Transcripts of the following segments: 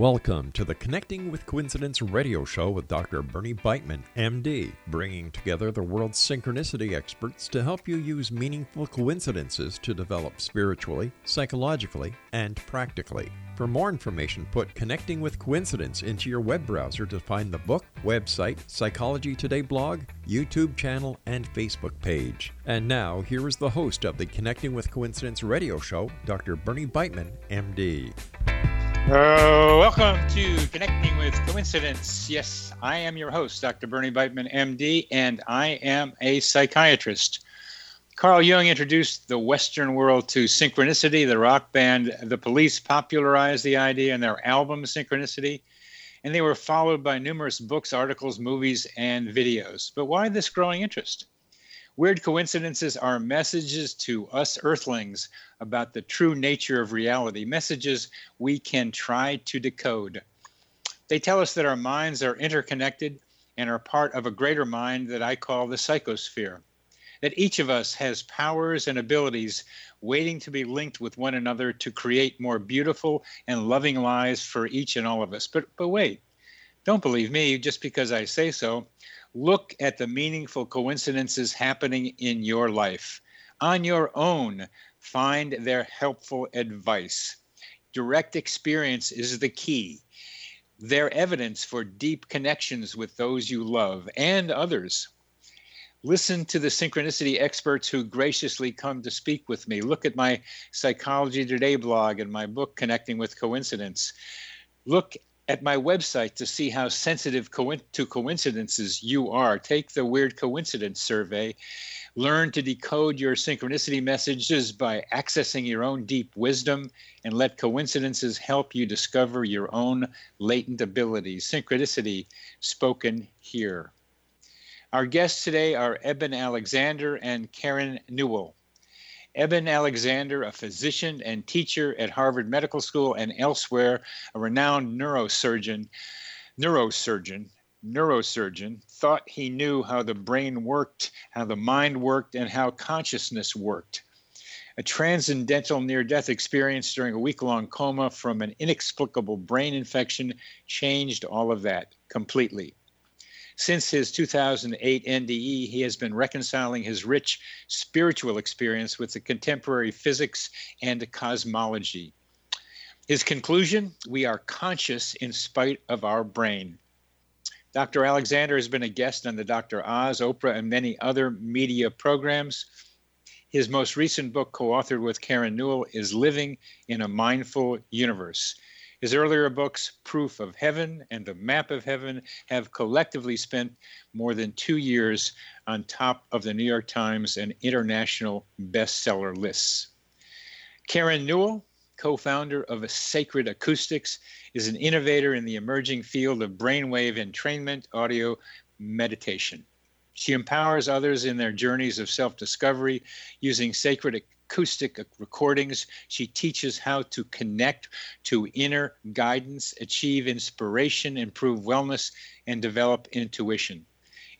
Welcome to the Connecting with Coincidence radio show with Dr. Bernie Beitman, MD, bringing together the world's synchronicity experts to help you use meaningful coincidences to develop spiritually, psychologically, and practically. For more information, put Connecting with Coincidence into your web browser to find the book, website, Psychology Today blog, YouTube channel, and Facebook page. And now, here is the host of the Connecting with Coincidence radio show, Dr. Bernie Beitman, MD. Uh, welcome to Connecting with Coincidence. Yes, I am your host, Dr. Bernie Beitman, MD, and I am a psychiatrist. Carl Jung introduced the Western world to synchronicity. The rock band The Police popularized the idea in their album Synchronicity, and they were followed by numerous books, articles, movies, and videos. But why this growing interest? Weird coincidences are messages to us earthlings about the true nature of reality, messages we can try to decode. They tell us that our minds are interconnected and are part of a greater mind that I call the psychosphere. That each of us has powers and abilities waiting to be linked with one another to create more beautiful and loving lives for each and all of us. But, but wait, don't believe me just because I say so. Look at the meaningful coincidences happening in your life. On your own, find their helpful advice. Direct experience is the key. Their evidence for deep connections with those you love and others. Listen to the synchronicity experts who graciously come to speak with me. Look at my Psychology Today blog and my book, Connecting with Coincidence. Look at my website to see how sensitive to coincidences you are. Take the Weird Coincidence Survey. Learn to decode your synchronicity messages by accessing your own deep wisdom and let coincidences help you discover your own latent abilities. Synchronicity spoken here. Our guests today are Eben Alexander and Karen Newell. Eben Alexander, a physician and teacher at Harvard Medical School and elsewhere, a renowned neurosurgeon, neurosurgeon, neurosurgeon, thought he knew how the brain worked, how the mind worked, and how consciousness worked. A transcendental near death experience during a week long coma from an inexplicable brain infection changed all of that completely. Since his 2008 NDE, he has been reconciling his rich spiritual experience with the contemporary physics and cosmology. His conclusion we are conscious in spite of our brain. Dr. Alexander has been a guest on the Dr. Oz, Oprah, and many other media programs. His most recent book, co authored with Karen Newell, is Living in a Mindful Universe. His earlier books, Proof of Heaven and The Map of Heaven, have collectively spent more than two years on top of the New York Times and international bestseller lists. Karen Newell, co founder of Sacred Acoustics, is an innovator in the emerging field of brainwave entrainment audio meditation. She empowers others in their journeys of self discovery using sacred acoustic recordings. She teaches how to connect to inner guidance, achieve inspiration, improve wellness, and develop intuition.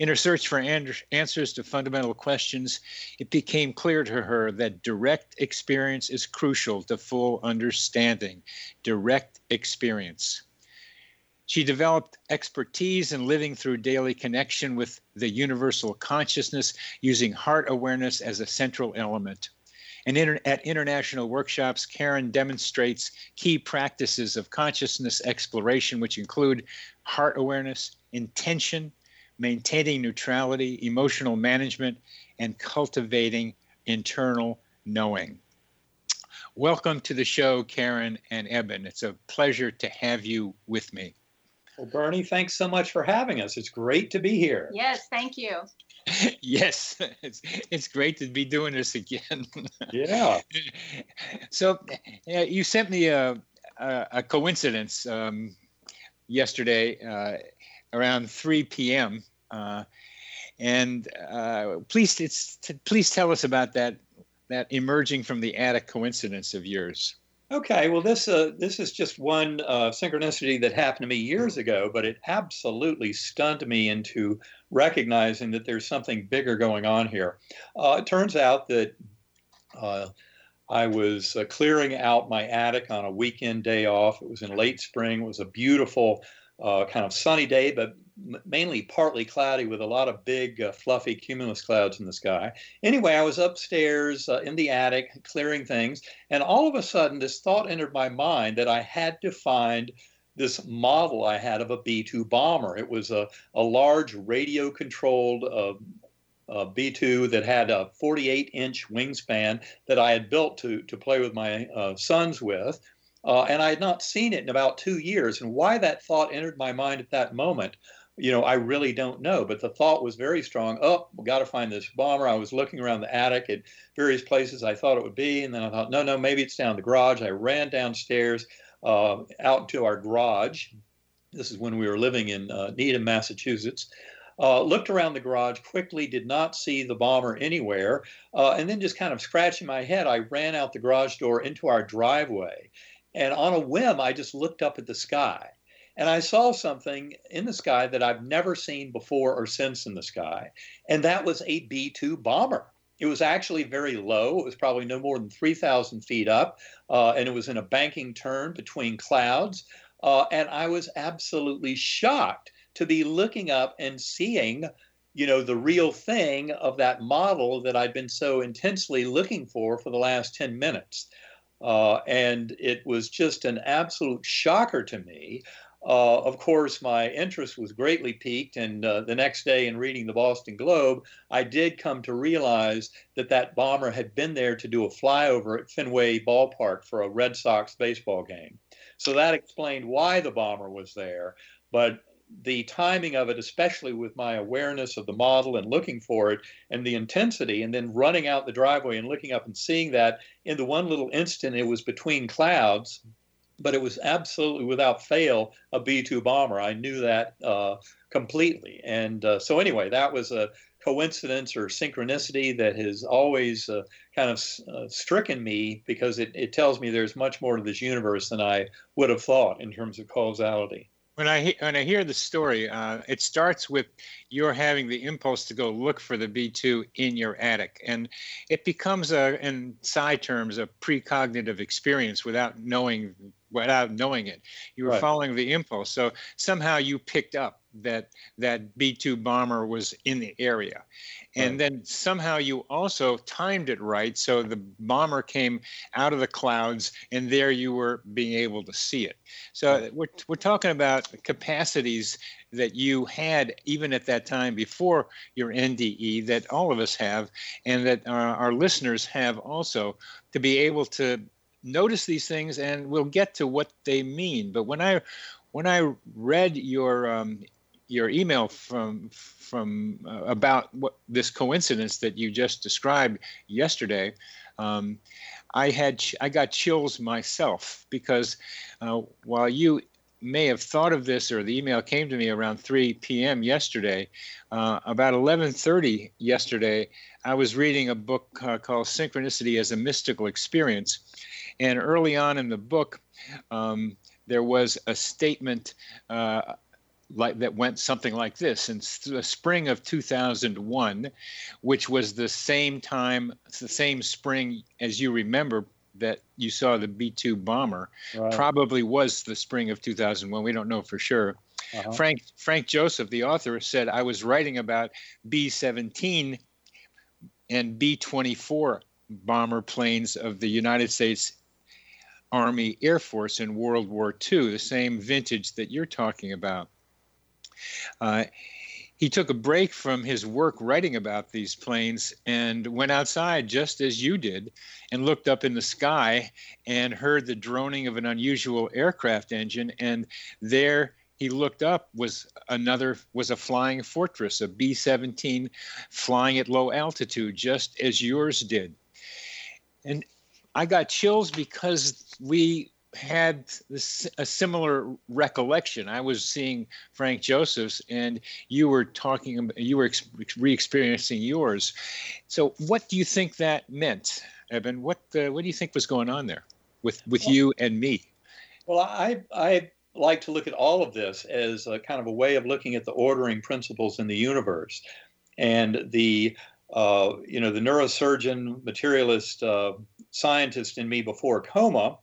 In her search for answers to fundamental questions, it became clear to her that direct experience is crucial to full understanding. Direct experience. She developed expertise in living through daily connection with the universal consciousness using heart awareness as a central element. And inter- at international workshops, Karen demonstrates key practices of consciousness exploration, which include heart awareness, intention, maintaining neutrality, emotional management, and cultivating internal knowing. Welcome to the show, Karen and Eben. It's a pleasure to have you with me. Well, Bernie, thanks so much for having us. It's great to be here. Yes, thank you. yes, it's it's great to be doing this again. yeah. So, uh, you sent me a a, a coincidence um, yesterday uh, around 3 p.m. Uh, and uh, please, it's t- please tell us about that that emerging from the attic coincidence of yours. Okay, well, this uh, this is just one uh, synchronicity that happened to me years ago, but it absolutely stunned me into recognizing that there's something bigger going on here. Uh, it turns out that uh, I was uh, clearing out my attic on a weekend day off. It was in late spring. It was a beautiful, uh, kind of sunny day, but mainly partly cloudy with a lot of big, uh, fluffy cumulus clouds in the sky. Anyway, I was upstairs uh, in the attic clearing things, and all of a sudden, this thought entered my mind that I had to find this model I had of a B 2 bomber. It was a, a large radio controlled uh, uh, B 2 that had a 48 inch wingspan that I had built to, to play with my uh, sons with. Uh, and I had not seen it in about two years. And why that thought entered my mind at that moment you know, I really don't know. But the thought was very strong. Oh, we got to find this bomber. I was looking around the attic at various places I thought it would be, and then I thought, no, no, maybe it's down the garage. I ran downstairs uh, out to our garage. This is when we were living in uh, Needham, Massachusetts. Uh, looked around the garage quickly, did not see the bomber anywhere, uh, and then just kind of scratching my head, I ran out the garage door into our driveway. And on a whim, I just looked up at the sky and I saw something in the sky that I've never seen before or since in the sky, and that was a B 2 bomber. It was actually very low. It was probably no more than 3,000 feet up, uh, and it was in a banking turn between clouds. Uh, and I was absolutely shocked to be looking up and seeing, you know, the real thing of that model that I'd been so intensely looking for for the last 10 minutes. Uh, and it was just an absolute shocker to me uh, of course, my interest was greatly piqued, and uh, the next day, in reading the Boston Globe, I did come to realize that that bomber had been there to do a flyover at Fenway Ballpark for a Red Sox baseball game. So that explained why the bomber was there. But the timing of it, especially with my awareness of the model and looking for it and the intensity, and then running out the driveway and looking up and seeing that in the one little instant it was between clouds but it was absolutely without fail a B 2 bomber. I knew that uh, completely. And uh, so, anyway, that was a coincidence or synchronicity that has always uh, kind of uh, stricken me because it, it tells me there's much more to this universe than I would have thought in terms of causality. When I when I hear the story, uh, it starts with you're having the impulse to go look for the B2 in your attic, and it becomes a, in psi terms, a precognitive experience without knowing without knowing it. You were right. following the impulse. So somehow you picked up that that B2 bomber was in the area. And right. then somehow you also timed it right so the bomber came out of the clouds and there you were being able to see it. So we're we're talking about capacities that you had even at that time before your NDE that all of us have and that our, our listeners have also to be able to notice these things and we'll get to what they mean. But when i when i read your um, your email from from uh, about what this coincidence that you just described yesterday um, i had i got chills myself because uh, while you may have thought of this or the email came to me around 3 p.m yesterday uh, about 11.30 yesterday i was reading a book uh, called synchronicity as a mystical experience and early on in the book, um, there was a statement uh, like that went something like this: in the spring of 2001, which was the same time, the same spring as you remember that you saw the B-2 bomber, right. probably was the spring of 2001. We don't know for sure. Uh-huh. Frank Frank Joseph, the author, said I was writing about B-17 and B-24 bomber planes of the United States Army Air Force in World War II, the same vintage that you're talking about. Uh, he took a break from his work writing about these planes and went outside just as you did and looked up in the sky and heard the droning of an unusual aircraft engine. And there he looked up was another was a flying fortress, a B-17 flying at low altitude, just as yours did. And I got chills because we had this, a similar recollection. I was seeing Frank Joseph's, and you were talking, you were re-experiencing yours. So, what do you think that meant, Eben? What uh, what do you think was going on there with with well, you and me? Well, I I like to look at all of this as a kind of a way of looking at the ordering principles in the universe, and the uh, you know the neurosurgeon, materialist, uh, scientist in me before coma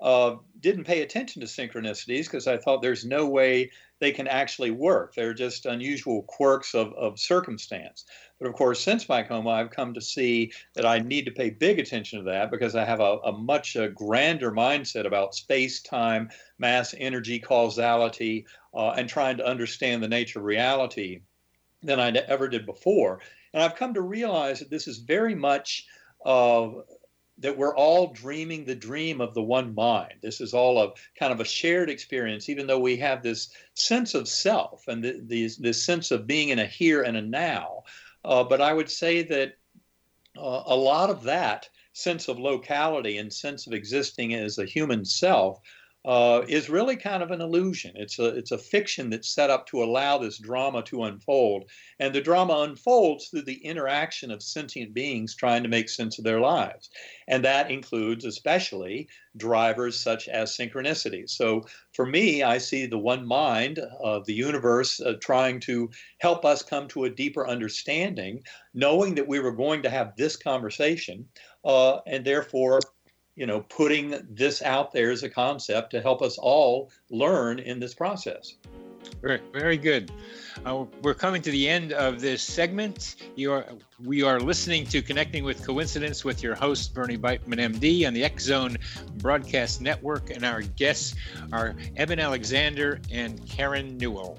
uh, didn't pay attention to synchronicities because I thought there's no way they can actually work. They're just unusual quirks of, of circumstance. But of course, since my coma, I've come to see that I need to pay big attention to that because I have a, a much a uh, grander mindset about space, time, mass, energy, causality, uh, and trying to understand the nature of reality than I ever did before. And I've come to realize that this is very much. Uh, that we're all dreaming the dream of the one mind. This is all a kind of a shared experience, even though we have this sense of self and the, the, this sense of being in a here and a now. Uh, but I would say that uh, a lot of that sense of locality and sense of existing as a human self uh, is really kind of an illusion. It's a it's a fiction that's set up to allow this drama to unfold, and the drama unfolds through the interaction of sentient beings trying to make sense of their lives, and that includes especially drivers such as synchronicity. So for me, I see the one mind of the universe uh, trying to help us come to a deeper understanding, knowing that we were going to have this conversation, uh, and therefore you know, putting this out there as a concept to help us all learn in this process. Very, very good. Uh, we're coming to the end of this segment. You are, we are listening to Connecting with Coincidence with your host, Bernie Beitman, MD, on the X Zone Broadcast Network. And our guests are Eben Alexander and Karen Newell.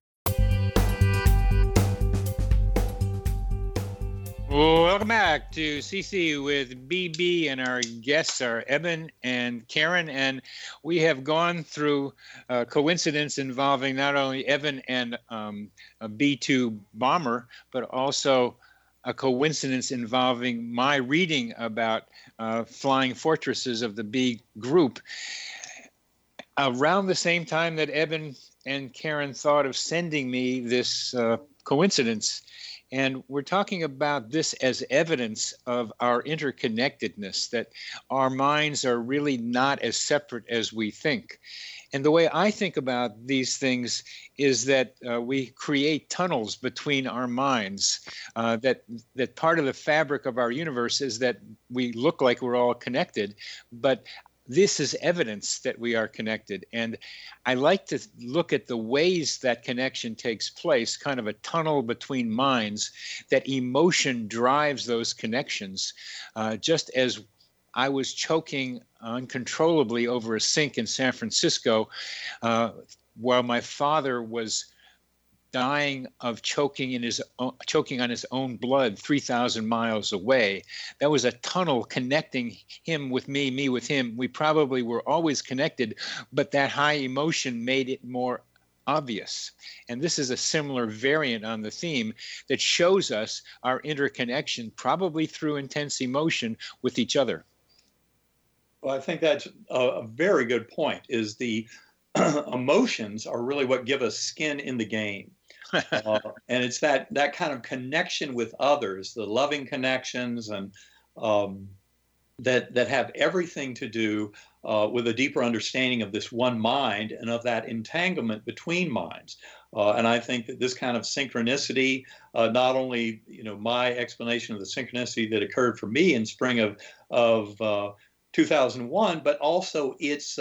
Welcome back to CC with BB, and our guests are Eben and Karen. And we have gone through a coincidence involving not only Eben and um, a B 2 bomber, but also a coincidence involving my reading about uh, flying fortresses of the B group. Around the same time that Eben and Karen thought of sending me this uh, coincidence, and we're talking about this as evidence of our interconnectedness, that our minds are really not as separate as we think. And the way I think about these things is that uh, we create tunnels between our minds. Uh, that that part of the fabric of our universe is that we look like we're all connected, but this is evidence that we are connected. And I like to look at the ways that connection takes place, kind of a tunnel between minds, that emotion drives those connections, uh, just as I was choking uncontrollably over a sink in San Francisco uh, while my father was dying of choking in his own, choking on his own blood 3000 miles away. That was a tunnel connecting him with me me with him. We probably were always connected but that high emotion made it more obvious. And this is a similar variant on the theme that shows us our interconnection probably through intense emotion with each other. Well i think that's a, very good point is the emotions are really what give us skin in the game uh, and it's that that kind of connection with others, the loving connections, and um, that that have everything to do uh, with a deeper understanding of this one mind and of that entanglement between minds. Uh, and I think that this kind of synchronicity, uh, not only you know my explanation of the synchronicity that occurred for me in spring of of uh, 2001, but also its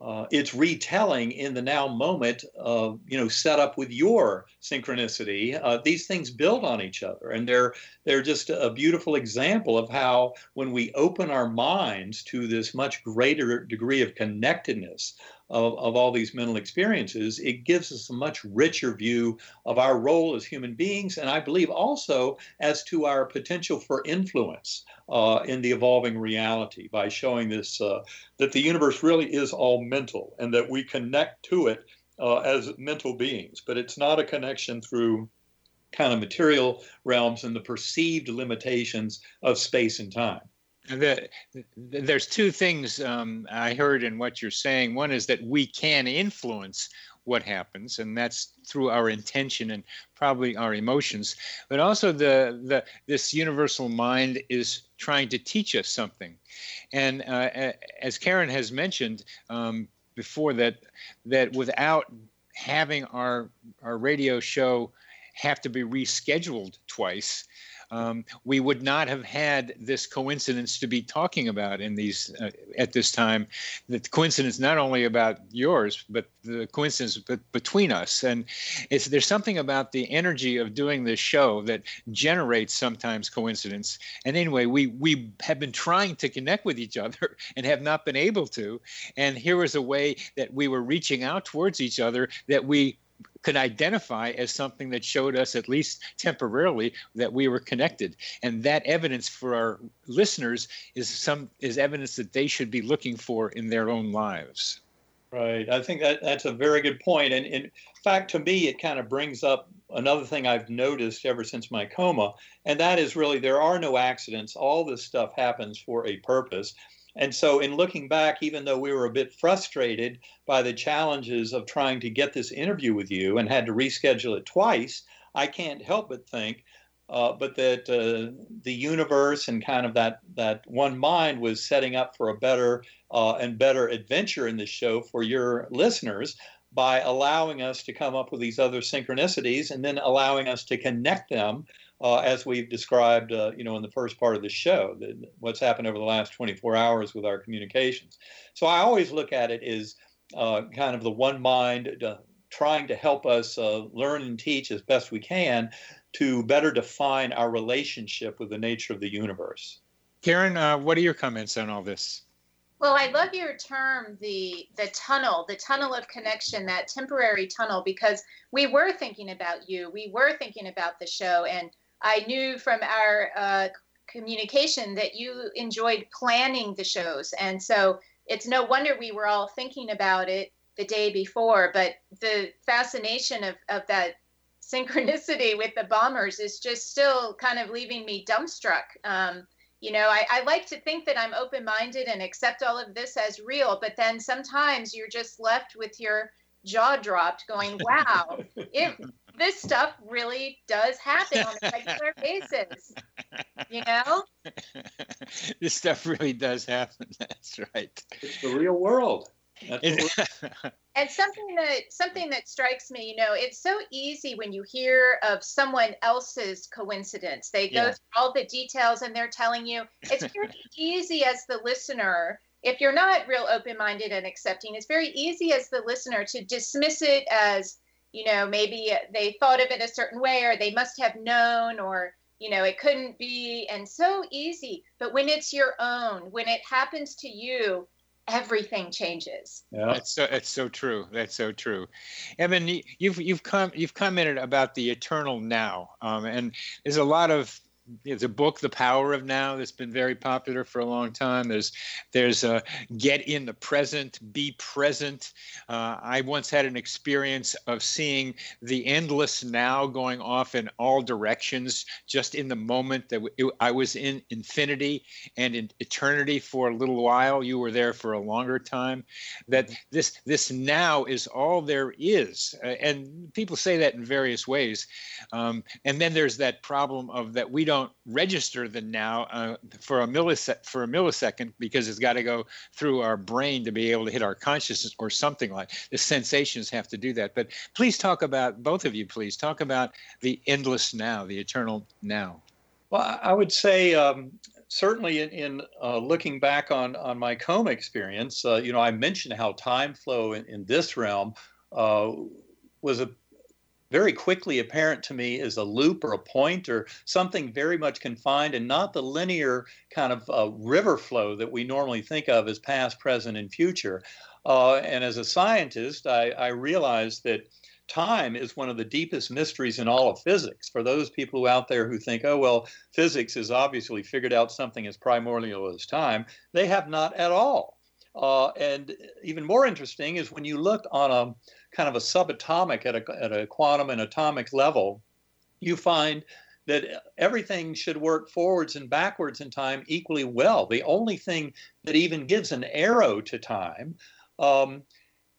uh, it's retelling in the now moment, uh, you know, set up with your synchronicity. Uh, these things build on each other, and they're they're just a beautiful example of how when we open our minds to this much greater degree of connectedness of, of all these mental experiences, it gives us a much richer view of our role as human beings, and I believe also as to our potential for influence uh, in the evolving reality by showing this uh, that the universe really is all mental and that we connect to it uh, as mental beings, but it's not a connection through kind of material realms and the perceived limitations of space and time. The, there's two things um, I heard in what you're saying. One is that we can influence what happens, and that's through our intention and probably our emotions. But also, the the this universal mind is trying to teach us something, and uh, as Karen has mentioned um, before, that that without having our our radio show have to be rescheduled twice um, we would not have had this coincidence to be talking about in these uh, at this time. The coincidence not only about yours, but the coincidence between us. And it's there's something about the energy of doing this show that generates sometimes coincidence. And anyway, we we have been trying to connect with each other and have not been able to. And here was a way that we were reaching out towards each other that we could identify as something that showed us, at least temporarily, that we were connected. And that evidence for our listeners is some is evidence that they should be looking for in their own lives. Right. I think that that's a very good point. And in fact, to me, it kind of brings up another thing I've noticed ever since my coma, and that is really there are no accidents. All this stuff happens for a purpose. And so, in looking back, even though we were a bit frustrated by the challenges of trying to get this interview with you and had to reschedule it twice, I can't help but think, uh, but that uh, the universe and kind of that that one mind was setting up for a better uh, and better adventure in this show for your listeners by allowing us to come up with these other synchronicities and then allowing us to connect them uh, as we've described, uh, you know, in the first part of the show, the, what's happened over the last 24 hours with our communications. So I always look at it as uh, kind of the one mind uh, trying to help us uh, learn and teach as best we can to better define our relationship with the nature of the universe. Karen, uh, what are your comments on all this? Well, I love your term, the the tunnel, the tunnel of connection, that temporary tunnel, because we were thinking about you, we were thinking about the show, and I knew from our uh, communication that you enjoyed planning the shows. And so it's no wonder we were all thinking about it the day before. But the fascination of, of that synchronicity with the bombers is just still kind of leaving me dumbstruck. Um, you know, I, I like to think that I'm open minded and accept all of this as real, but then sometimes you're just left with your jaw dropped going, wow, it this stuff really does happen on a regular basis. You know? this stuff really does happen. That's right. It's the real world. and something that something that strikes me, you know, it's so easy when you hear of someone else's coincidence. They go yeah. through all the details and they're telling you. It's very easy as the listener if you're not real open-minded and accepting it's very easy as the listener to dismiss it as you know, maybe they thought of it a certain way or they must have known or, you know, it couldn't be. And so easy. But when it's your own, when it happens to you, everything changes. Yeah, it's so it's so true. That's so true. Eben, you've you've come you've commented about the eternal now, um, and there's a lot of there's a book, The Power of Now, that's been very popular for a long time. There's there's a Get in the Present, Be Present. Uh, I once had an experience of seeing the endless now going off in all directions, just in the moment that I was in infinity and in eternity for a little while. You were there for a longer time. That this this now is all there is, uh, and people say that in various ways. Um, and then there's that problem of that we don't don't register the now uh, for a millisecond for a millisecond because it's got to go through our brain to be able to hit our consciousness or something like the sensations have to do that. But please talk about both of you please talk about the endless now the eternal now. Well i would say um, certainly in, in uh, looking back on on my coma experience uh, you know i mentioned how time flow in, in this realm uh, was a very quickly apparent to me is a loop or a point or something very much confined and not the linear kind of uh, river flow that we normally think of as past, present, and future. Uh, and as a scientist, I, I realized that time is one of the deepest mysteries in all of physics. For those people out there who think, oh, well, physics has obviously figured out something as primordial as time, they have not at all. Uh, and even more interesting is when you look on a kind of a subatomic at a, at a quantum and atomic level, you find that everything should work forwards and backwards in time equally well. The only thing that even gives an arrow to time um,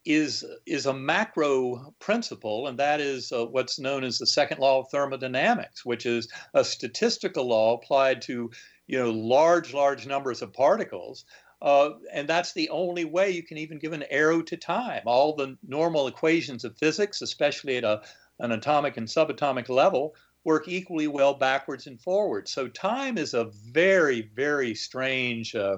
is is a macro principle, and that is uh, what's known as the second law of thermodynamics, which is a statistical law applied to you know large large numbers of particles. Uh, and that's the only way you can even give an arrow to time. All the normal equations of physics, especially at a, an atomic and subatomic level, work equally well backwards and forwards. So time is a very, very strange uh,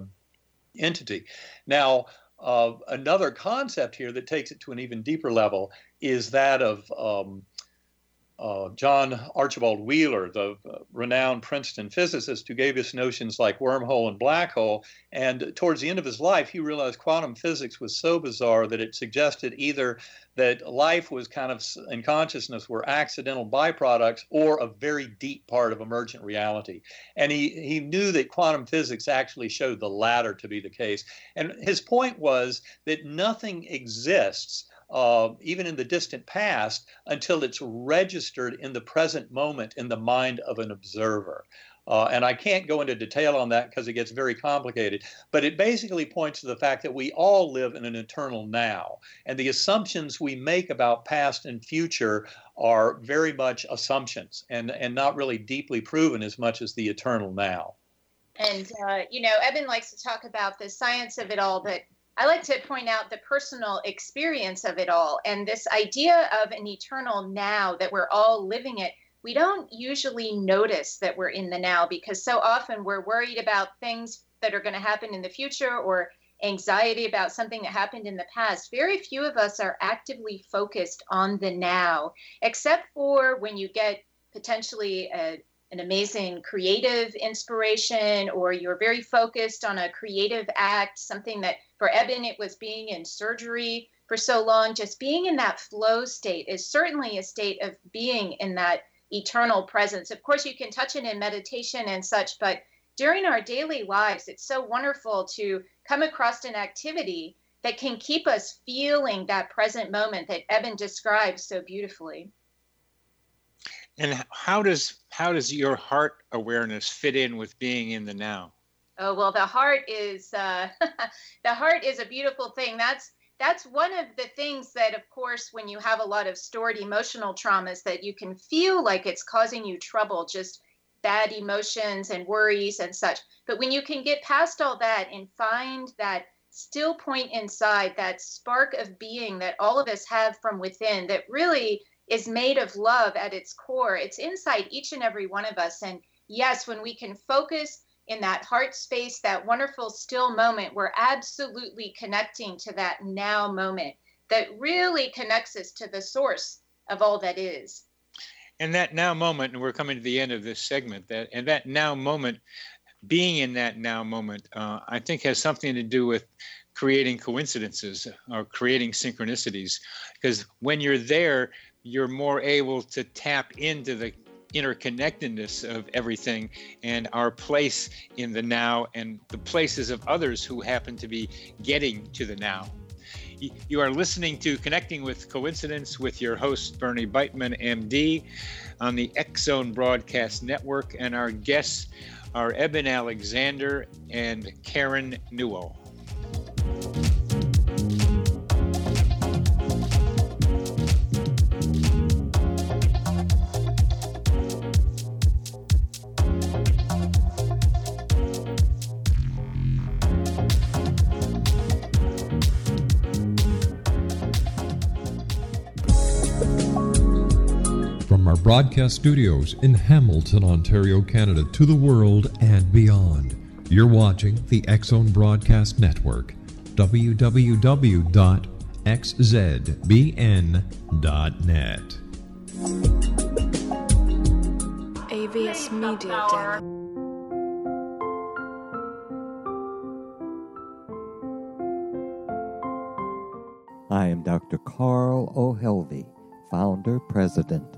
entity. Now, uh, another concept here that takes it to an even deeper level is that of um, uh, John Archibald Wheeler, the uh, renowned Princeton physicist who gave us notions like wormhole and black hole. And towards the end of his life, he realized quantum physics was so bizarre that it suggested either that life was kind of and consciousness were accidental byproducts or a very deep part of emergent reality. And he, he knew that quantum physics actually showed the latter to be the case. And his point was that nothing exists uh, even in the distant past, until it's registered in the present moment in the mind of an observer. Uh, and I can't go into detail on that because it gets very complicated. But it basically points to the fact that we all live in an eternal now. And the assumptions we make about past and future are very much assumptions and, and not really deeply proven as much as the eternal now. And, uh, you know, Eben likes to talk about the science of it all, but I like to point out the personal experience of it all and this idea of an eternal now that we're all living it. We don't usually notice that we're in the now because so often we're worried about things that are going to happen in the future or anxiety about something that happened in the past. Very few of us are actively focused on the now, except for when you get potentially a an amazing creative inspiration or you're very focused on a creative act, something that for Eben, it was being in surgery for so long. Just being in that flow state is certainly a state of being in that eternal presence. Of course, you can touch it in meditation and such, but during our daily lives, it's so wonderful to come across an activity that can keep us feeling that present moment that Eben describes so beautifully. And how does how does your heart awareness fit in with being in the now? Oh well, the heart is uh, the heart is a beautiful thing. That's that's one of the things that, of course, when you have a lot of stored emotional traumas, that you can feel like it's causing you trouble, just bad emotions and worries and such. But when you can get past all that and find that still point inside, that spark of being that all of us have from within, that really is made of love at its core. It's inside each and every one of us. And yes, when we can focus in that heart space, that wonderful still moment, we're absolutely connecting to that now moment that really connects us to the source of all that is. And that now moment, and we're coming to the end of this segment, that and that now moment, being in that now moment, uh, I think has something to do with creating coincidences or creating synchronicities. Because when you're there, you're more able to tap into the interconnectedness of everything and our place in the now and the places of others who happen to be getting to the now. You are listening to Connecting with Coincidence with your host, Bernie Beitman, MD, on the Zone Broadcast Network, and our guests are Eben Alexander and Karen Newell. Broadcast studios in Hamilton, Ontario, Canada, to the world and beyond. You're watching the X Zone Broadcast Network, www.xzbn.net. AVS Media Den. I am Dr. Carl O. Helvie, founder, president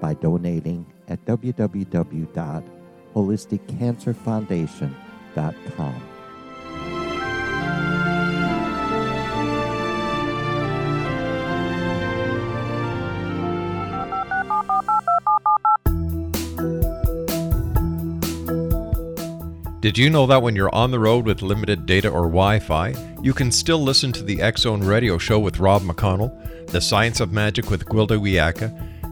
by donating at www.holisticcancerfoundation.com. Did you know that when you're on the road with limited data or Wi Fi, you can still listen to the X Zone Radio Show with Rob McConnell, The Science of Magic with Gwilda Wiyaka,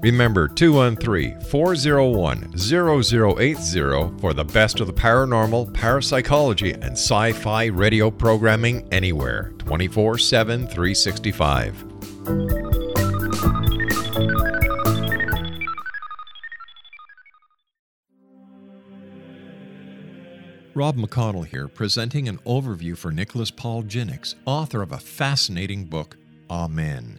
Remember 213 401 0080 for the best of the paranormal, parapsychology, and sci fi radio programming anywhere 24 7 365. Rob McConnell here, presenting an overview for Nicholas Paul Jennings, author of a fascinating book, Amen.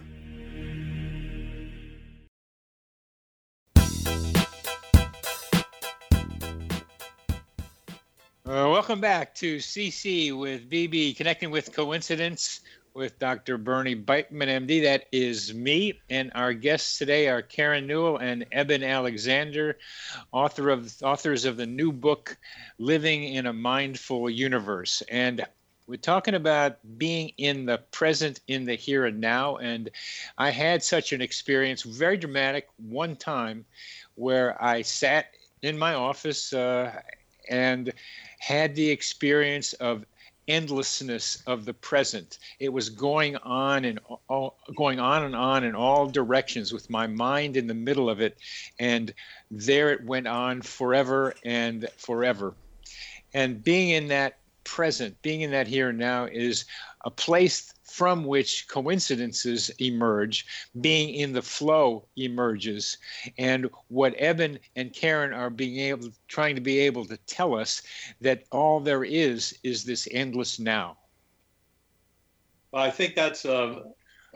Uh, welcome back to CC with BB, Connecting with Coincidence with Dr. Bernie Beitman, MD. That is me. And our guests today are Karen Newell and Eben Alexander, author of authors of the new book, Living in a Mindful Universe. And we're talking about being in the present, in the here and now. And I had such an experience, very dramatic, one time where I sat in my office uh, and had the experience of endlessness of the present. It was going on and all, going on and on in all directions with my mind in the middle of it, and there it went on forever and forever. And being in that present, being in that here and now, is a place from which coincidences emerge, being in the flow emerges. And what Eben and Karen are being able, trying to be able to tell us that all there is is this endless now. Well, I think that's uh,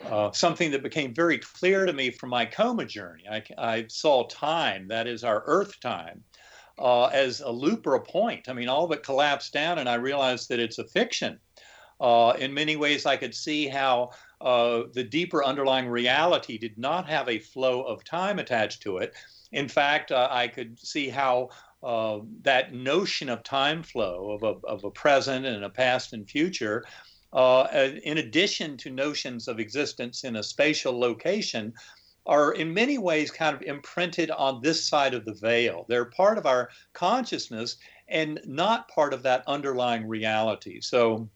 uh, something that became very clear to me from my coma journey. I, I saw time, that is our Earth time, uh, as a loop or a point. I mean, all of it collapsed down, and I realized that it's a fiction. Uh, in many ways, I could see how uh, the deeper underlying reality did not have a flow of time attached to it. In fact, uh, I could see how uh, that notion of time flow, of a, of a present and a past and future, uh, in addition to notions of existence in a spatial location, are in many ways kind of imprinted on this side of the veil. They're part of our consciousness and not part of that underlying reality. So,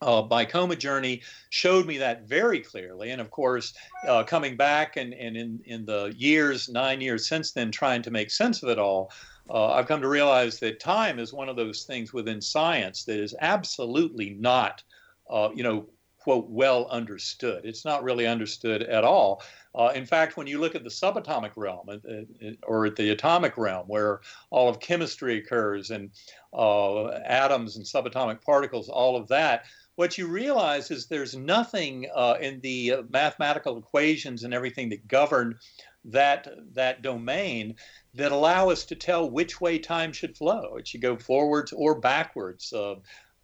uh, my coma journey showed me that very clearly. And of course, uh, coming back and, and in, in the years, nine years since then, trying to make sense of it all, uh, I've come to realize that time is one of those things within science that is absolutely not, uh, you know, quote, well understood. It's not really understood at all. Uh, in fact, when you look at the subatomic realm uh, or at the atomic realm, where all of chemistry occurs and atoms and subatomic particles, all of that, what you realize is there's nothing uh, in the uh, mathematical equations and everything that govern that that domain that allow us to tell which way time should flow. It should go forwards or backwards uh,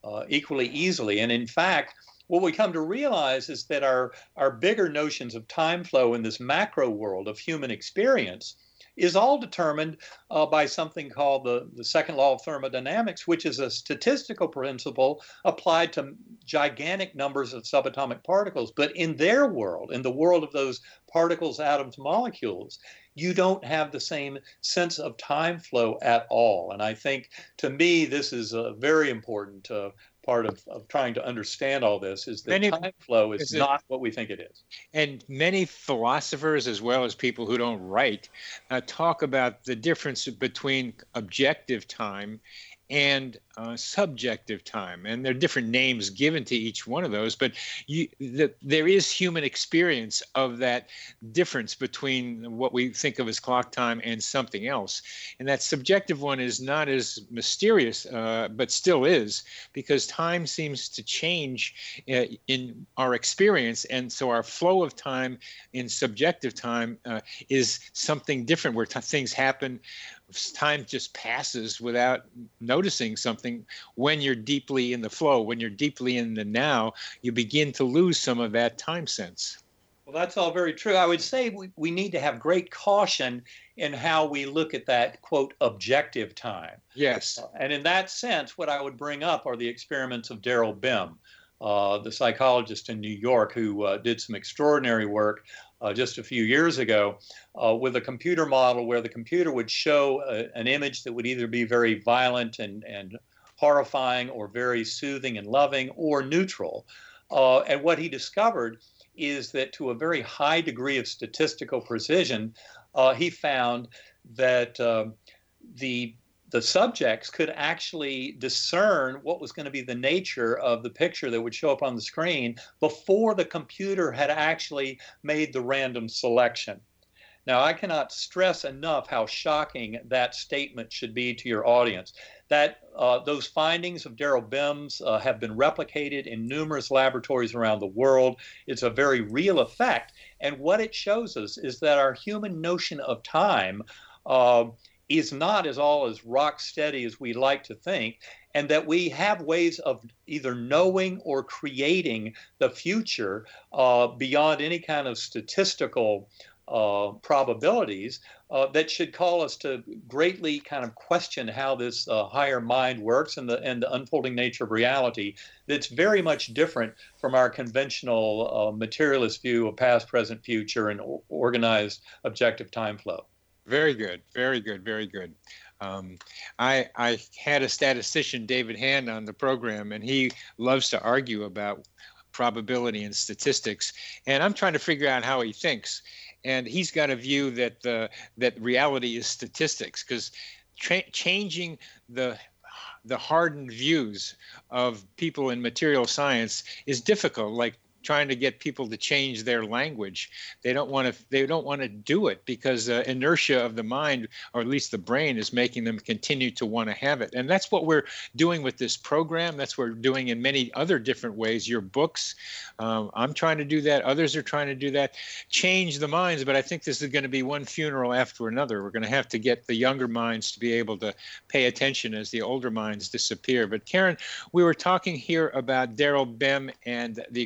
uh equally easily. And in fact, what we come to realize is that our, our bigger notions of time flow in this macro world of human experience is all determined uh, by something called the, the second law of thermodynamics, which is a statistical principle applied to gigantic numbers of subatomic particles. But in their world, in the world of those particles, atoms, molecules, you don't have the same sense of time flow at all. And I think to me, this is a very important uh, part of, of trying to understand all this is that many, time flow is, is not it, what we think it is. And many philosophers, as well as people who don't write, uh, talk about the difference between objective time and uh, subjective time, and there are different names given to each one of those. But you, the, there is human experience of that difference between what we think of as clock time and something else, and that subjective one is not as mysterious, uh, but still is, because time seems to change uh, in our experience, and so our flow of time in subjective time uh, is something different, where t- things happen time just passes without noticing something when you're deeply in the flow when you're deeply in the now you begin to lose some of that time sense. Well that's all very true. I would say we, we need to have great caution in how we look at that quote objective time. Yes. Uh, and in that sense what i would bring up are the experiments of daryl bem uh, the psychologist in New York who uh, did some extraordinary work uh, just a few years ago uh, with a computer model where the computer would show a, an image that would either be very violent and, and horrifying or very soothing and loving or neutral. Uh, and what he discovered is that to a very high degree of statistical precision, uh, he found that um, the the subjects could actually discern what was going to be the nature of the picture that would show up on the screen before the computer had actually made the random selection. Now, I cannot stress enough how shocking that statement should be to your audience. That uh, those findings of Daryl Bem's uh, have been replicated in numerous laboratories around the world. It's a very real effect, and what it shows us is that our human notion of time uh, is not as all as rock steady as we like to think, and that we have ways of either knowing or creating the future uh, beyond any kind of statistical uh, probabilities uh, that should call us to greatly kind of question how this uh, higher mind works and the and the unfolding nature of reality. That's very much different from our conventional uh, materialist view of past, present, future, and organized objective time flow. Very good, very good, very good. Um, I I had a statistician, David Hand, on the program, and he loves to argue about probability and statistics. And I'm trying to figure out how he thinks. And he's got a view that the that reality is statistics because tra- changing the the hardened views of people in material science is difficult like trying to get people to change their language. They don't want to. They don't want to do it because uh, inertia of the mind, or at least the brain, is making them continue to want to have it. And that's what we're doing with this program. That's what we're doing in many other different ways. Your books, um, I'm trying to do that. Others are trying to do that. Change the minds. But I think this is going to be one funeral after another. We're going to have to get the younger minds to be able to pay attention as the older minds disappear. But Karen, we were talking here about Daryl Bem and the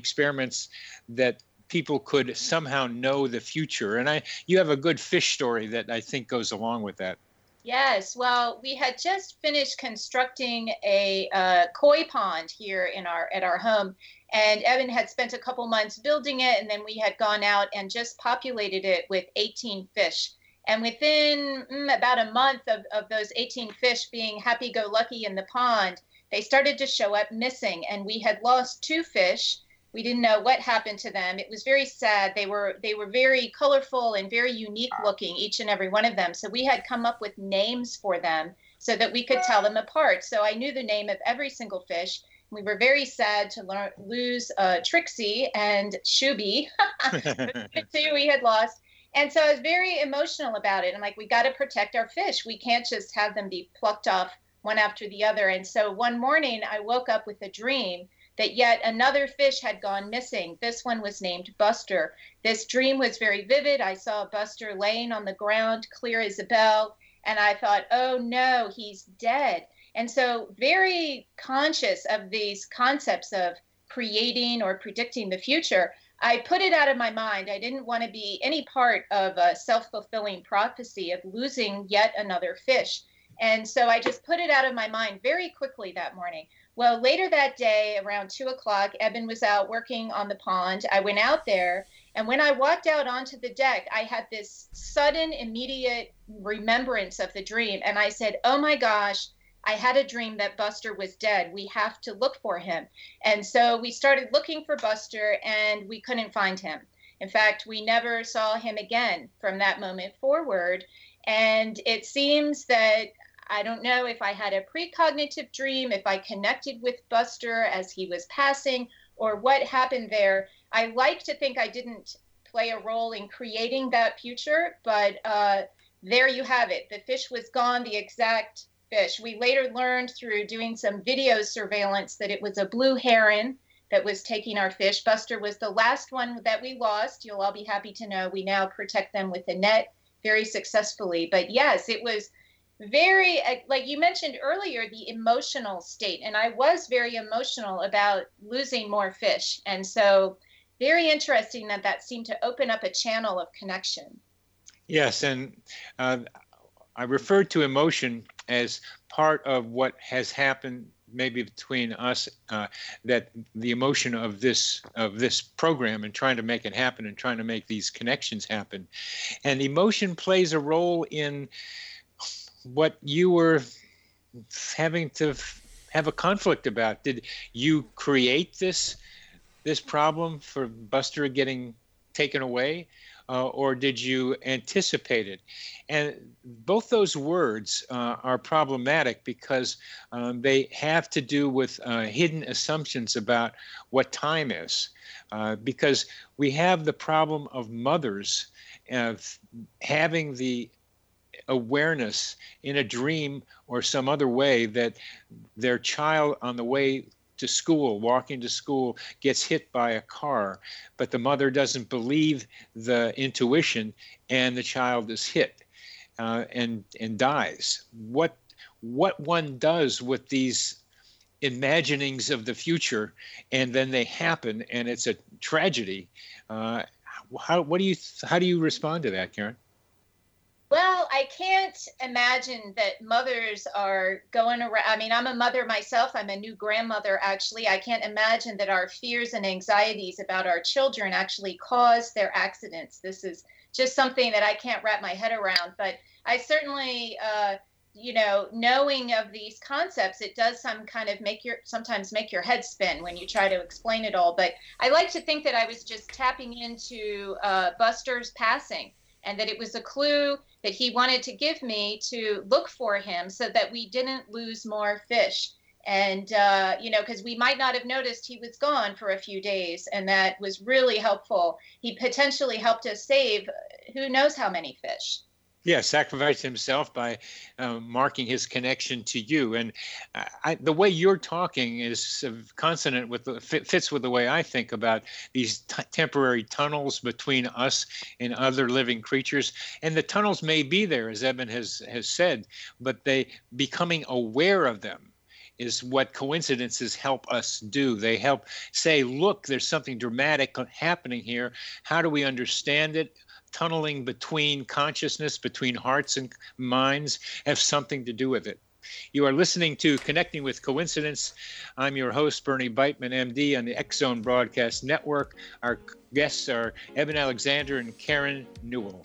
experiments that people could somehow know the future. And I, you have a good fish story that I think goes along with that. Yes, well, we had just finished constructing a uh, koi pond here in our at our home, and Eben had spent a couple months building it, and then we had gone out and just populated it with 18 fish. And within mm, about a month of, of those 18 fish being happy-go-lucky in the pond, they started to show up missing, and we had lost two fish we didn't know what happened to them. It was very sad. They were they were very colorful and very unique looking each and every one of them. So we had come up with names for them so that we could tell them apart. So i knew the name of every single fish. We were very sad to lose uh, trixie and shuby. Two we had lost. And so i was very emotional about it. I'm like we got to protect our fish. We can't just have them be plucked off one after the other. And so one morning i woke up with a dream that yet another fish had gone missing. This one was named Buster. This dream was very vivid. I saw Buster laying on the ground, clear as a bell, and I thought, oh no, he's dead. And so, very conscious of these concepts of creating or predicting the future, I put it out of my mind. I didn't want to be any part of a self fulfilling prophecy of losing yet another fish. And so I just put it out of my mind very quickly that morning Well, later that day, around two o'clock, Eben was out working on the pond. I went out there, and when I walked out onto the deck, I had this sudden, immediate remembrance of the dream. And I said, Oh my gosh, I had a dream that Buster was dead. We have to look for him. And so we started looking for Buster, and we couldn't find him. In fact, we never saw him again from that moment forward. And it seems that I don't know if I had a precognitive dream, if I connected with Buster as he was passing, or what happened there. I like to think I didn't play a role in creating that future, but uh, there you have it. The fish was gone, the exact fish. We later learned through doing some video surveillance that it was a blue heron that was taking our fish. Buster was the last one that we lost. You'll all be happy to know we now protect them with a net very successfully. But yes, it was very uh, like you mentioned earlier the emotional state and i was very emotional about losing more fish. And so very interesting that that seemed to open up a channel of connection. Yes and uh, i referred to emotion as part of what has happened maybe between us uh, that the emotion of this of this program and trying to make it happen and trying to make these connections happen. And emotion plays a role in what you were having to have a conflict about. Did you create this this problem for Buster getting taken away, uh, or did you anticipate it? And both those words uh, are problematic because um, they have to do with uh, hidden assumptions about what time is. Uh, because we have the problem of mothers of having the awareness in a dream or some other way that their child on the way to school, walking to school, gets hit by a car, but the mother doesn't believe the intuition and the child is hit uh, and and dies. What what one does with these imaginings of the future, and then they happen, and it's a tragedy. Uh, how what do you how do you respond to that, Karen? Well, I can't imagine that mothers are going around. I mean, I'm a mother myself. I'm a new grandmother, actually. I can't imagine that our fears and anxieties about our children actually cause their accidents. This is just something that I can't wrap my head around. But I certainly, uh, you know, knowing of these concepts, it does some kind of make your sometimes make your head spin when you try to explain it all. But I like to think that I was just tapping into uh, Buster's passing and that it was a clue that he wanted to give me to look for him so that we didn't lose more fish. And, uh, you know, because we might not have noticed he was gone for a few days, and that was really helpful. He potentially helped us save who knows how many fish. Yeah, sacrificed himself by uh, marking his connection to you, and I, the way you're talking is consonant with the, fits with the way I think about these t- temporary tunnels between us and other living creatures. And the tunnels may be there, as Eben has has said, but they becoming aware of them is what coincidences help us do. They help say, look, there's something dramatic happening here. How do we understand it? Tunneling between consciousness, between hearts and minds, have something to do with it. You are listening to Connecting with Coincidence. I'm your host, Bernie Beitman, MD, on the X Zone Broadcast Network. Our guests are Eben Alexander and Karen Newell.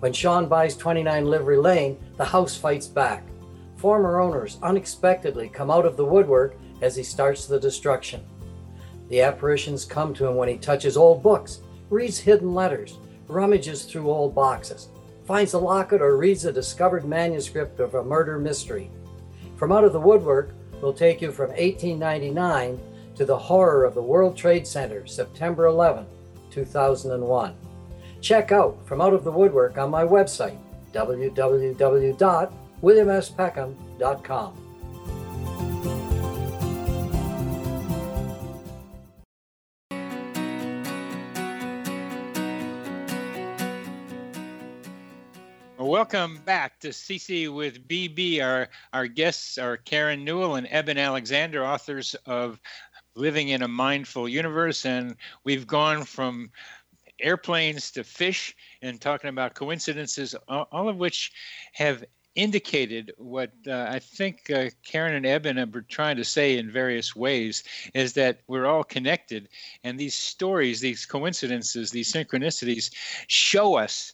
When Sean buys 29 Livery Lane, the house fights back. Former owners unexpectedly come out of the woodwork as he starts the destruction. The apparitions come to him when he touches old books, reads hidden letters, rummages through old boxes, finds a locket, or reads a discovered manuscript of a murder mystery. From Out of the Woodwork will take you from 1899 to the horror of the World Trade Center, September 11, 2001. Check out From Out of the Woodwork on my website, www.williamspeckham.com. Welcome back to CC with BB. Our our guests are Karen Newell and Eben Alexander, authors of Living in a Mindful Universe, and we've gone from airplanes to fish and talking about coincidences, all of which have indicated what uh, I think uh, Karen and Eben are trying to say in various ways is that we're all connected, and these stories, these coincidences, these synchronicities show us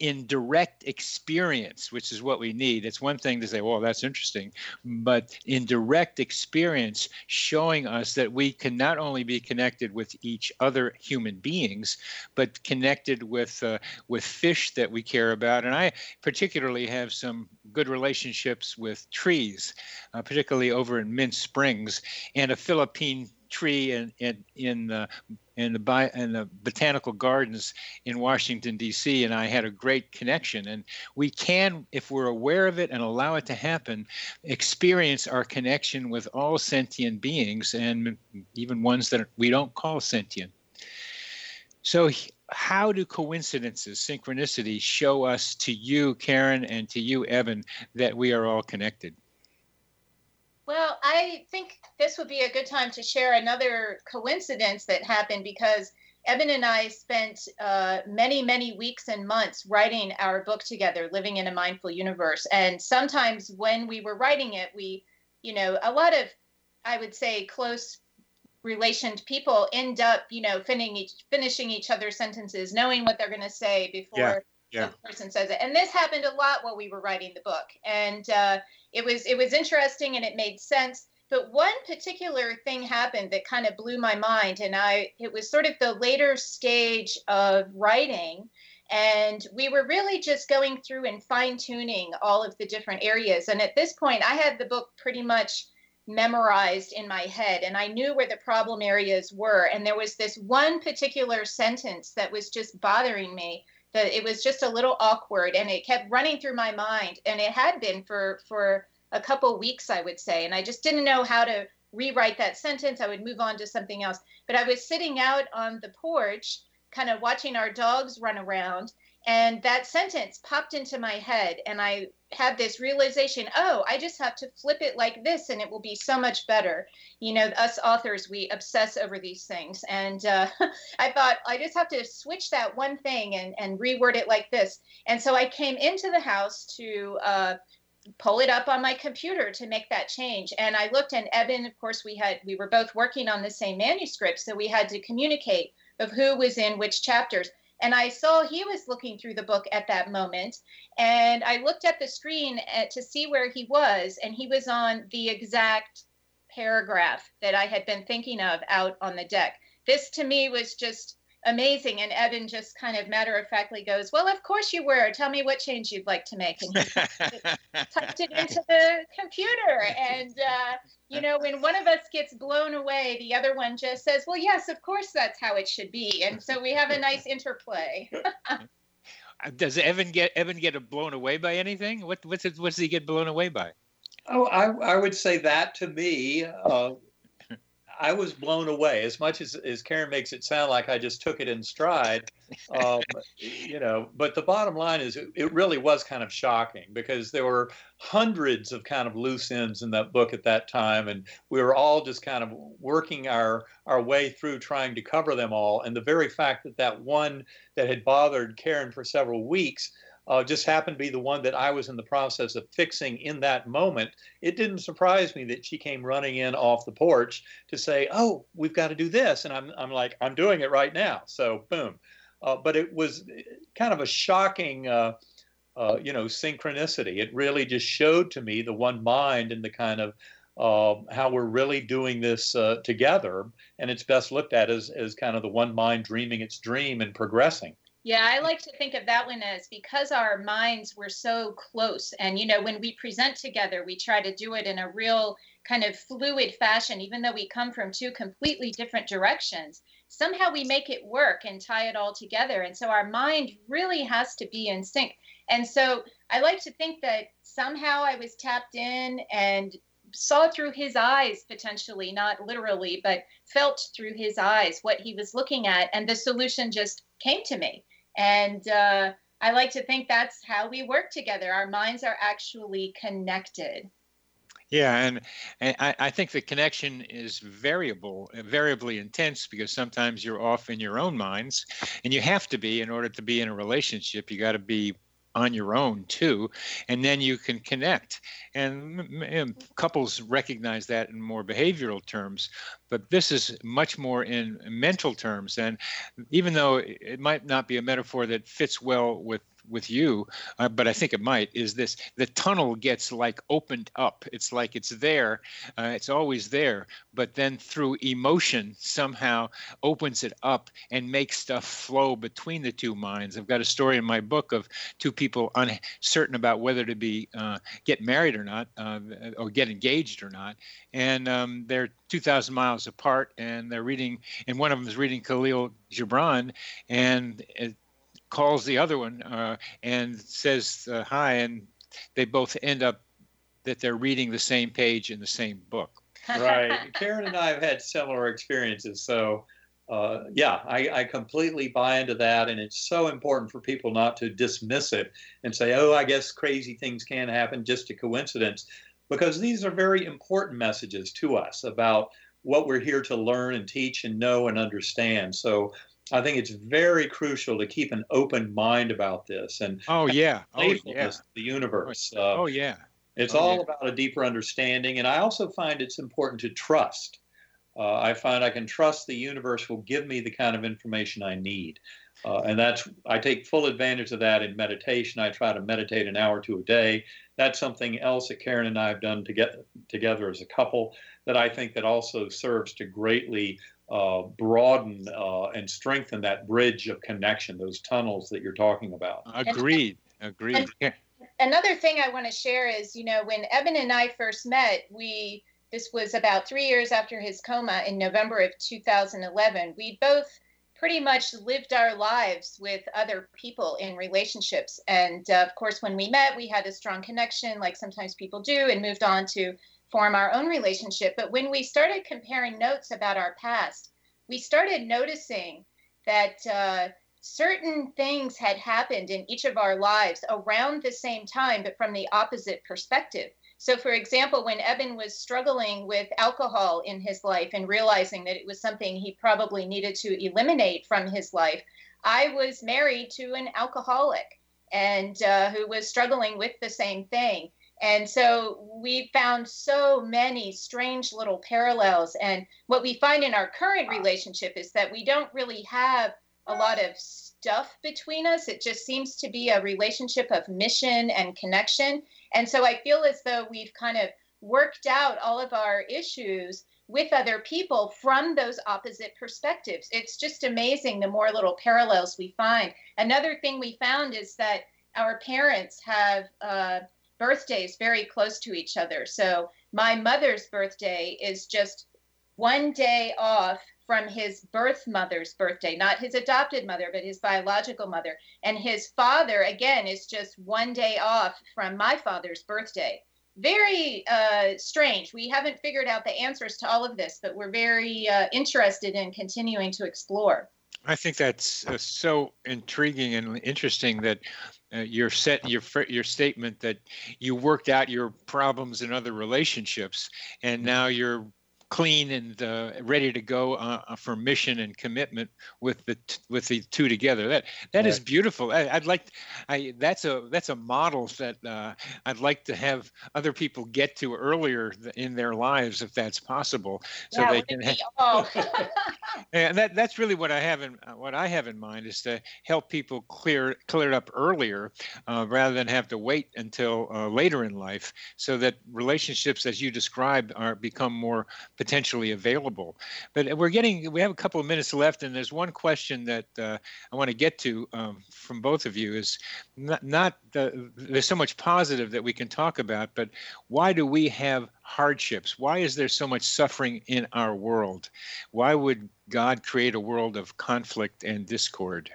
in direct experience, which is what we need. It's one thing to say, well, that's interesting, but in direct experience, showing us that we can not only be connected with each other human beings, but connected with uh, with fish that we care about. And I particularly have some good relationships with trees, uh, particularly over in Mint Springs, and a Philippine tree in in in the in the bi- in the botanical gardens in Washington D.C. and I had a great connection. And we can, if we're aware of it and allow it to happen, experience our connection with all sentient beings and even ones that we don't call sentient. So. How do coincidences, synchronicity, show us to you, Karen, and to you, Eben, that we are all connected? Well, I think this would be a good time to share another coincidence that happened because Eben and I spent uh, many, many weeks and months writing our book together, Living in a Mindful Universe. And sometimes when we were writing it, we, you know, a lot of, I would say, close relationed people end up, you know, finishing each, finishing each other's sentences, knowing what they're going to say before. Yeah yeah. the person says it. And this happened a lot while we were writing the book, and uh, it was it was interesting and it made sense. But one particular thing happened that kind of blew my mind, and I it was sort of the later stage of writing. And we were really just going through and fine tuning all of the different areas. And at this point, I had the book pretty much memorized in my head and I knew where the problem areas were. And there was this one particular sentence that was just bothering me it was just a little awkward and it kept running through my mind and it had been for for a couple weeks i would say and i just didn't know how to rewrite that sentence. I would move on to something else. But i was sitting out on the porch kind of watching our dogs run around And that sentence popped into my head, and I had this realization oh, I just have to flip it like this, and it will be so much better. You know, us authors, we obsess over these things. And uh, I thought, I just have to switch that one thing and, and reword it like this. And so I came into the house to uh, pull it up on my computer to make that change. And I looked, and Eben of course, we had we were both working on the same manuscript, so we had to communicate of who was in which chapters. And I saw he was looking through the book at that moment. And I looked at the screen at, to see where he was, and he was on the exact paragraph that I had been thinking of out on the deck. This to me was just amazing. And Eben just kind of matter of factly goes, Well, of course you were. Tell me what change you'd like to make. And he typed it into the computer. And, uh, you know, when one of us gets blown away, the other one just says, Well, yes, of course that's how it should be. And so we have a nice interplay. Does Eben get Eben get blown away by anything? What what's it, what does he get blown away by? Oh, I, I would say that to me, uh, I was blown away. As much as, as Karen makes it sound like I just took it in stride, um, you know. But the bottom line is, it, it, really was kind of shocking because there were hundreds of kind of loose ends in that book at that time, and we were all just kind of working our our way through trying to cover them all. And the very fact that that one that had bothered Karen for several weeks uh, just happened to be the one that I was in the process of fixing in that moment. It didn't surprise me that she came running in off the porch to say, "Oh, we've got to do this," and I'm I'm like, "I'm doing it right now." So boom. Uh, but it was kind of a shocking, uh, uh you know, synchronicity. It really just showed to me the one mind and the kind of uh, how we're really doing this uh, together, and it's best looked at as as kind of the one mind dreaming its dream and progressing. Yeah, I like to think of that one as because our minds were so close. And, you know, when we present together, we try to do it in a real kind of fluid fashion, even though we come from two completely different directions. Somehow we make it work and tie it all together. And so our mind really has to be in sync. And so I like to think that somehow I was tapped in and saw through his eyes potentially not literally but felt through his eyes what he was looking at and the solution just came to me and uh, I like to think that's how we work together. Our minds are actually connected. Yeah, and, and I, I, think the connection is variable, variably intense because sometimes you're off in your own minds, and you have to be in order to be in a relationship. You got to be on your own too, and then you can connect. And couples recognize that in more behavioral terms, but this is much more in mental terms. And even though it might not be a metaphor that fits well with with you, uh, but I think it might, is this the tunnel gets like opened up. It's like it's there, uh, it's always there, but then through emotion somehow opens it up and makes stuff flow between the two minds. I've got a story in my book of two people uncertain about whether to be uh, get married or not, uh, or get engaged or not, and um, they're 2,000 miles apart, and they're reading, and one of them is reading Khalil Gibran, and calls the other one uh, and says uh, hi, and they both end up that they're reading the same page in the same book. right. Karen and I have had similar experiences. So, uh, yeah, I, I, completely buy into that. And it's so important for people not to dismiss it and say, oh, I guess crazy things can happen, just a coincidence. Because these are very important messages to us about what we're here to learn and teach and know and understand. So, I think it's very crucial to keep an open mind about this and oh yeah, oh yeah, the universe. Uh, oh yeah, it's oh, all yeah. about a deeper understanding, and I also find it's important to trust. Uh, I find I can trust the universe will give me the kind of information I need, uh, and that's I take full advantage of that in meditation. I try to meditate an hour to a day. That's something else that Karen and I have done together together as a couple that I think that also serves to greatly uh, broaden uh, and strengthen that bridge of connection, those tunnels that you're talking about. Agreed. Agreed. And another thing I want to share is, you know, when Eben and I first met, we this was about three years after his coma in November of 2011. We both pretty much lived our lives with other people in relationships. And uh, of course, when we met, we had a strong connection, like sometimes people do, and moved on to form our own relationship. But when we started comparing notes about our past, we started noticing that uh, certain things had happened in each of our lives around the same time, but from the opposite perspective. So, for example, when Eben was struggling with alcohol in his life and realizing that it was something he probably needed to eliminate from his life, I was married to an alcoholic and uh, who was struggling with the same thing. And so we found so many strange little parallels. And what we find in our current relationship is that we don't really have a lot of stuff between us. It just seems to be a relationship of mission and connection. And so I feel as though we've kind of worked out all of our issues with other people from those opposite perspectives. It's just amazing the more little parallels we find. Another thing we found is that our parents have uh, birthdays very close to each other. So my mother's birthday is just one day off from his birth mother's birthday, not his adopted mother, but his biological mother. And his father, again, is just one day off from my father's birthday. Very uh, strange. We haven't figured out the answers to all of this, but we're very uh, interested in continuing to explore. I think that's uh, so intriguing and interesting that uh, your set your your statement that you worked out your problems in other relationships and now you're clean and uh, ready to go uh, uh, for mission and commitment with the t- with the two together. That that yeah. is beautiful. I, would like, I that's a that's a model that uh, I'd like to have other people get to earlier in their lives if that's possible, so yeah, they can. Ha- and that that's really what I have in what I have in mind is to help people clear clear it up earlier uh, rather than have to wait until uh, later in life, so that relationships, as you described, are become more potentially available. But we're getting, we have a couple of minutes left, and there's one question that uh, I want to get to um, from both of you is not, not the, there's so much positive that we can talk about, but why do we have hardships? Why is there so much suffering in our world? Why would God create a world of conflict and discord?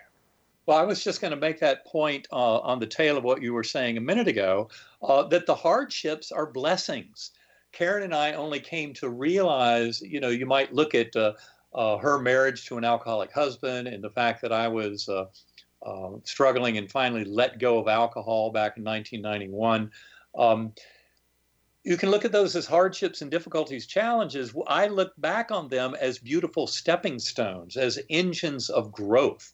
Well, I was just going to make that point uh, on the tail of what you were saying a minute ago uh, that the hardships are blessings. Karen and I only came to realize, you know, you might look at uh, uh, her marriage to an alcoholic husband and the fact that I was uh, uh struggling and finally let go of alcohol back in 1991. Um, you can look at those as hardships and difficulties, challenges. I look back on them as beautiful stepping stones, as engines of growth.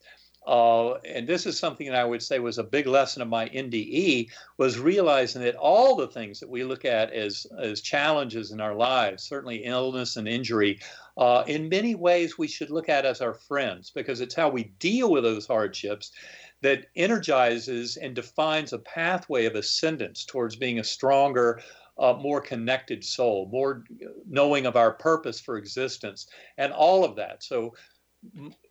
Uh, and this is something that I would say was a big lesson of my NDE was realizing that all the things that we look at as as challenges in our lives, certainly illness and injury, uh, in many ways we should look at as our friends because it's how we deal with those hardships that energizes and defines a pathway of ascendance towards being a stronger, uh, more connected soul, more knowing of our purpose for existence, and all of that. So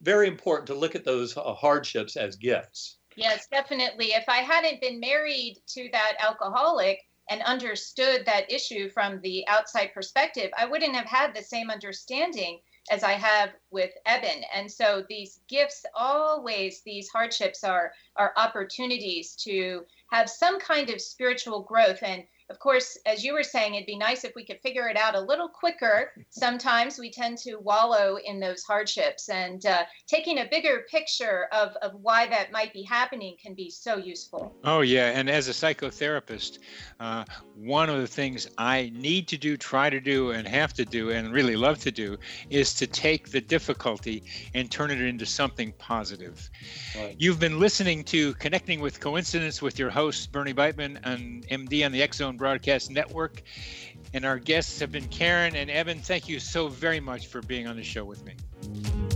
very important to look at those uh, hardships as gifts. Yes, definitely. If I hadn't been married to that alcoholic and understood that issue from the outside perspective, I wouldn't have had the same understanding as I have with Eben. And so these gifts always, these hardships are are opportunities to have some kind of spiritual growth. And of course, as you were saying, it'd be nice if we could figure it out a little quicker. Sometimes we tend to wallow in those hardships, and uh, taking a bigger picture of, of why that might be happening can be so useful. Oh, yeah. And as a psychotherapist, uh, one of the things I need to do, try to do, and have to do, and really love to do is to take the difficulty and turn it into something positive. Right. You've been listening to Connecting with Coincidence with your host, Bernie Beitman, an MD on the X Broadcast Network. And our guests have been Karen and Eben. Thank you so very much for being on the show with me.